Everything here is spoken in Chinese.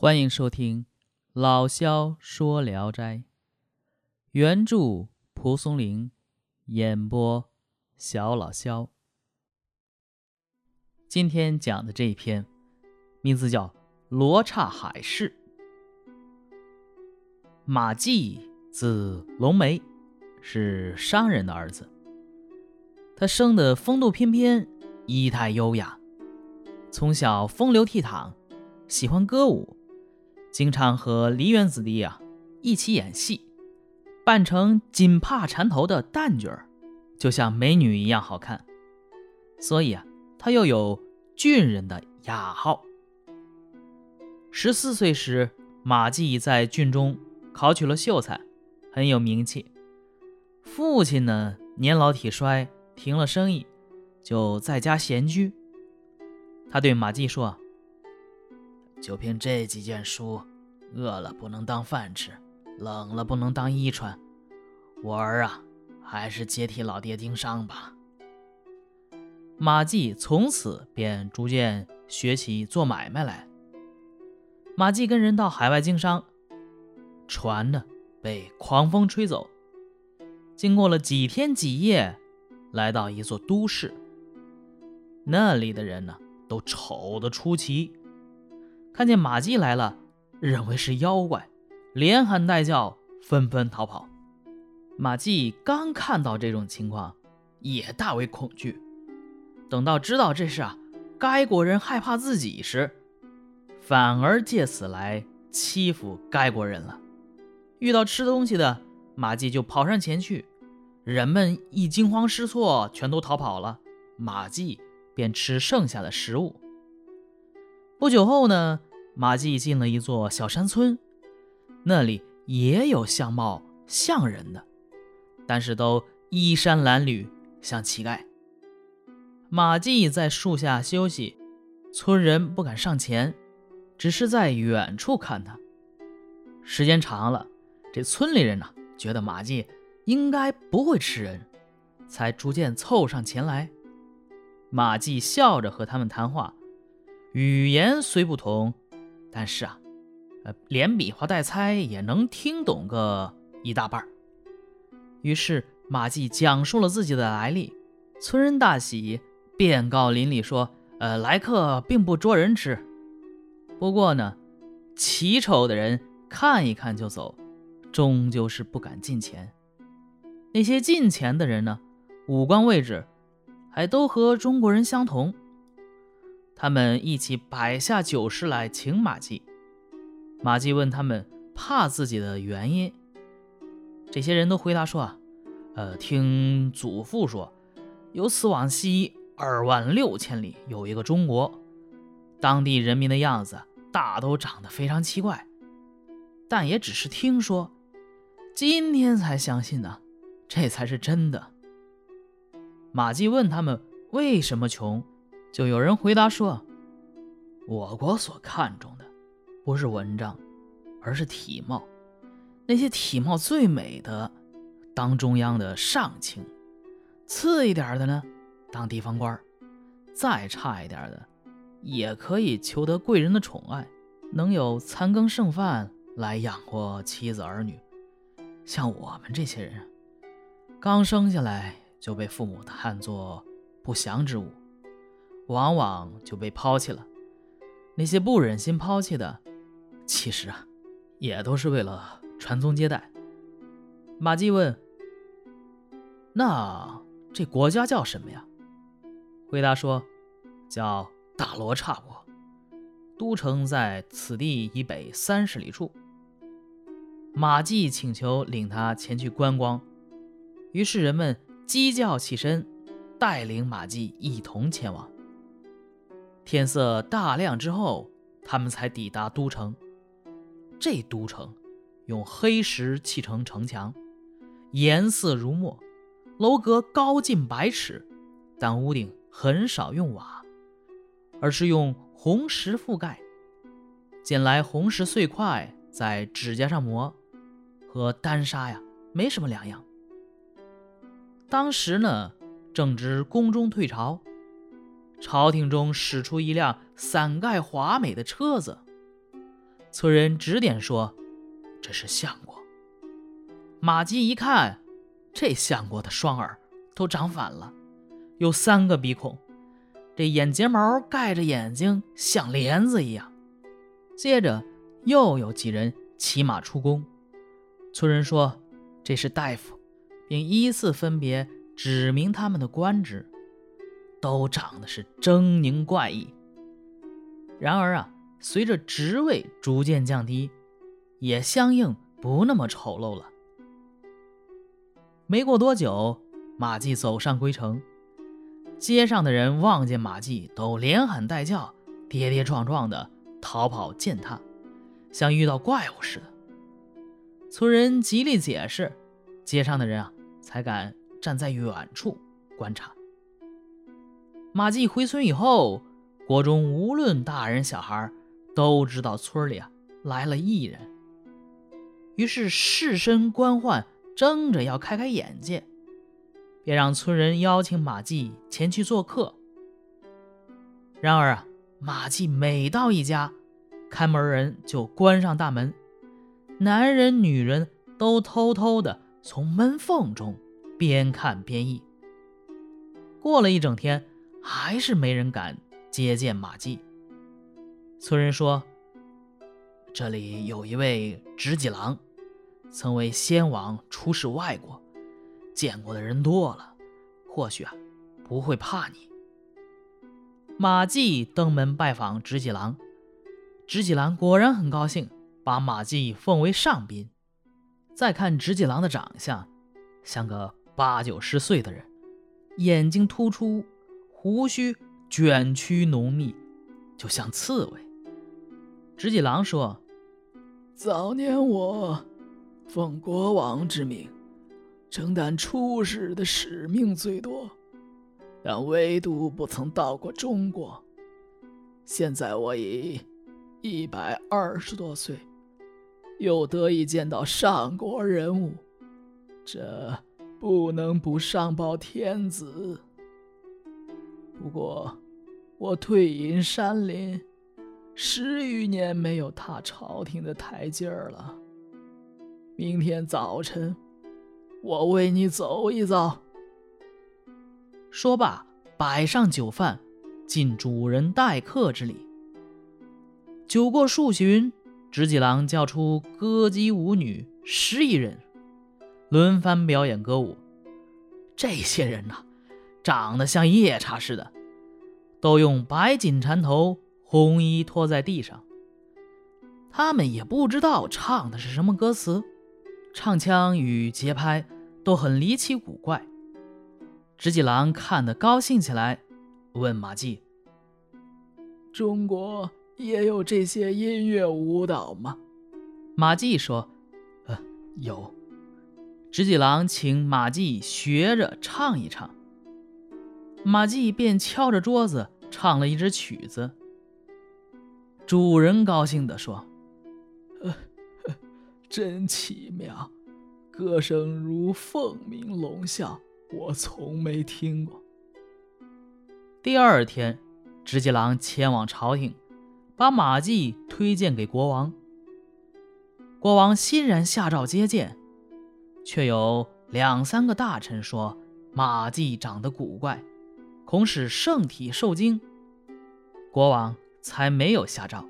欢迎收听老萧说《聊斋》，原著蒲松龄，演播小老萧。今天讲的这一篇，名字叫《罗刹海市》。马季字龙眉，是商人的儿子。他生得风度翩翩，仪态优雅，从小风流倜傥，喜欢歌舞。经常和梨园子弟啊一起演戏，扮成锦帕缠头的旦角儿，就像美女一样好看。所以啊，他又有俊人的雅号。十四岁时，马季在郡中考取了秀才，很有名气。父亲呢，年老体衰，停了生意，就在家闲居。他对马季说。就凭这几件书，饿了不能当饭吃，冷了不能当衣穿。我儿啊，还是接替老爹经商吧。马季从此便逐渐学起做买卖来。马季跟人到海外经商，船呢被狂风吹走，经过了几天几夜，来到一座都市。那里的人呢，都丑得出奇。看见马季来了，认为是妖怪，连喊带叫，纷纷逃跑。马季刚看到这种情况，也大为恐惧。等到知道这是啊，该国人害怕自己时，反而借此来欺负该国人了。遇到吃东西的，马季就跑上前去，人们一惊慌失措，全都逃跑了。马季便吃剩下的食物。不久后呢？马季进了一座小山村，那里也有相貌像人的，但是都衣衫褴褛，像乞丐。马季在树下休息，村人不敢上前，只是在远处看他。时间长了，这村里人呢，觉得马季应该不会吃人，才逐渐凑上前来。马季笑着和他们谈话，语言虽不同。但是啊，呃，连比划带猜也能听懂个一大半于是马季讲述了自己的来历，村人大喜，便告邻里说：“呃，来客并不捉人吃。不过呢，奇丑的人看一看就走，终究是不敢近前。那些近前的人呢，五官位置还都和中国人相同。”他们一起摆下酒食来请马季。马季问他们怕自己的原因，这些人都回答说：“啊，呃，听祖父说，由此往西二万六千里有一个中国，当地人民的样子大都长得非常奇怪，但也只是听说，今天才相信呢，这才是真的。”马季问他们为什么穷。就有人回答说：“我国所看重的，不是文章，而是体貌。那些体貌最美的，当中央的上卿；次一点的呢，当地方官；再差一点的，也可以求得贵人的宠爱，能有残羹剩饭来养活妻子儿女。像我们这些人，刚生下来就被父母看作不祥之物。”往往就被抛弃了。那些不忍心抛弃的，其实啊，也都是为了传宗接代。马季问：“那这国家叫什么呀？”回答说：“叫大罗刹国，都城在此地以北三十里处。”马季请求领他前去观光，于是人们鸡叫起身，带领马季一同前往。天色大亮之后，他们才抵达都城。这都城用黑石砌成城墙，颜色如墨，楼阁高近百尺，但屋顶很少用瓦，而是用红石覆盖。捡来红石碎块在指甲上磨，和丹砂呀没什么两样。当时呢，正值宫中退朝。朝廷中驶出一辆伞盖华美的车子，村人指点说：“这是相国。”马季一看，这相国的双耳都长反了，有三个鼻孔，这眼睫毛盖着眼睛，像帘子一样。接着又有几人骑马出宫，村人说这是大夫，并依次分别指明他们的官职，都长得是狰狞怪异。然而啊，随着职位逐渐降低，也相应不那么丑陋了。没过多久，马季走上归程，街上的人望见马季，都连喊带叫，跌跌撞撞的逃跑践踏，像遇到怪物似的。村人极力解释，街上的人啊才敢站在远处观察。马季回村以后，国中无论大人小孩，都知道村里啊来了异人，于是士绅官宦。争着要开开眼界，便让村人邀请马季前去做客。然而啊，马季每到一家，看门人就关上大门，男人女人都偷偷的从门缝中边看边议。过了一整天，还是没人敢接见马季。村人说：“这里有一位执戟郎。”曾为先王出使外国，见过的人多了，或许啊不会怕你。马季登门拜访执戟郎，执戟郎果然很高兴，把马季奉为上宾。再看执戟郎的长相，像个八九十岁的人，眼睛突出，胡须卷曲浓密，就像刺猬。执戟郎说：“早年我……”奉国王之命，承担出使的使命最多，但唯独不曾到过中国。现在我已一百二十多岁，又得以见到上国人物，这不能不上报天子。不过，我退隐山林，十余年没有踏朝廷的台阶儿了。明天早晨，我为你走一遭。说罢，摆上酒饭，尽主人待客之礼。酒过数巡，执戟郎叫出歌姬舞女十一人，轮番表演歌舞。这些人呐，长得像夜叉似的，都用白锦缠头，红衣拖在地上。他们也不知道唱的是什么歌词。唱腔与节拍都很离奇古怪。执戟郎看得高兴起来，问马季：“中国也有这些音乐舞蹈吗？”马季说：“呃，有。”执戟郎请马季学着唱一唱。马季便敲着桌子唱了一支曲子。主人高兴地说。真奇妙，歌声如凤鸣龙啸，我从没听过。第二天，执戟郎前往朝廷，把马季推荐给国王。国王欣然下诏接见，却有两三个大臣说马季长得古怪，恐使圣体受惊，国王才没有下诏。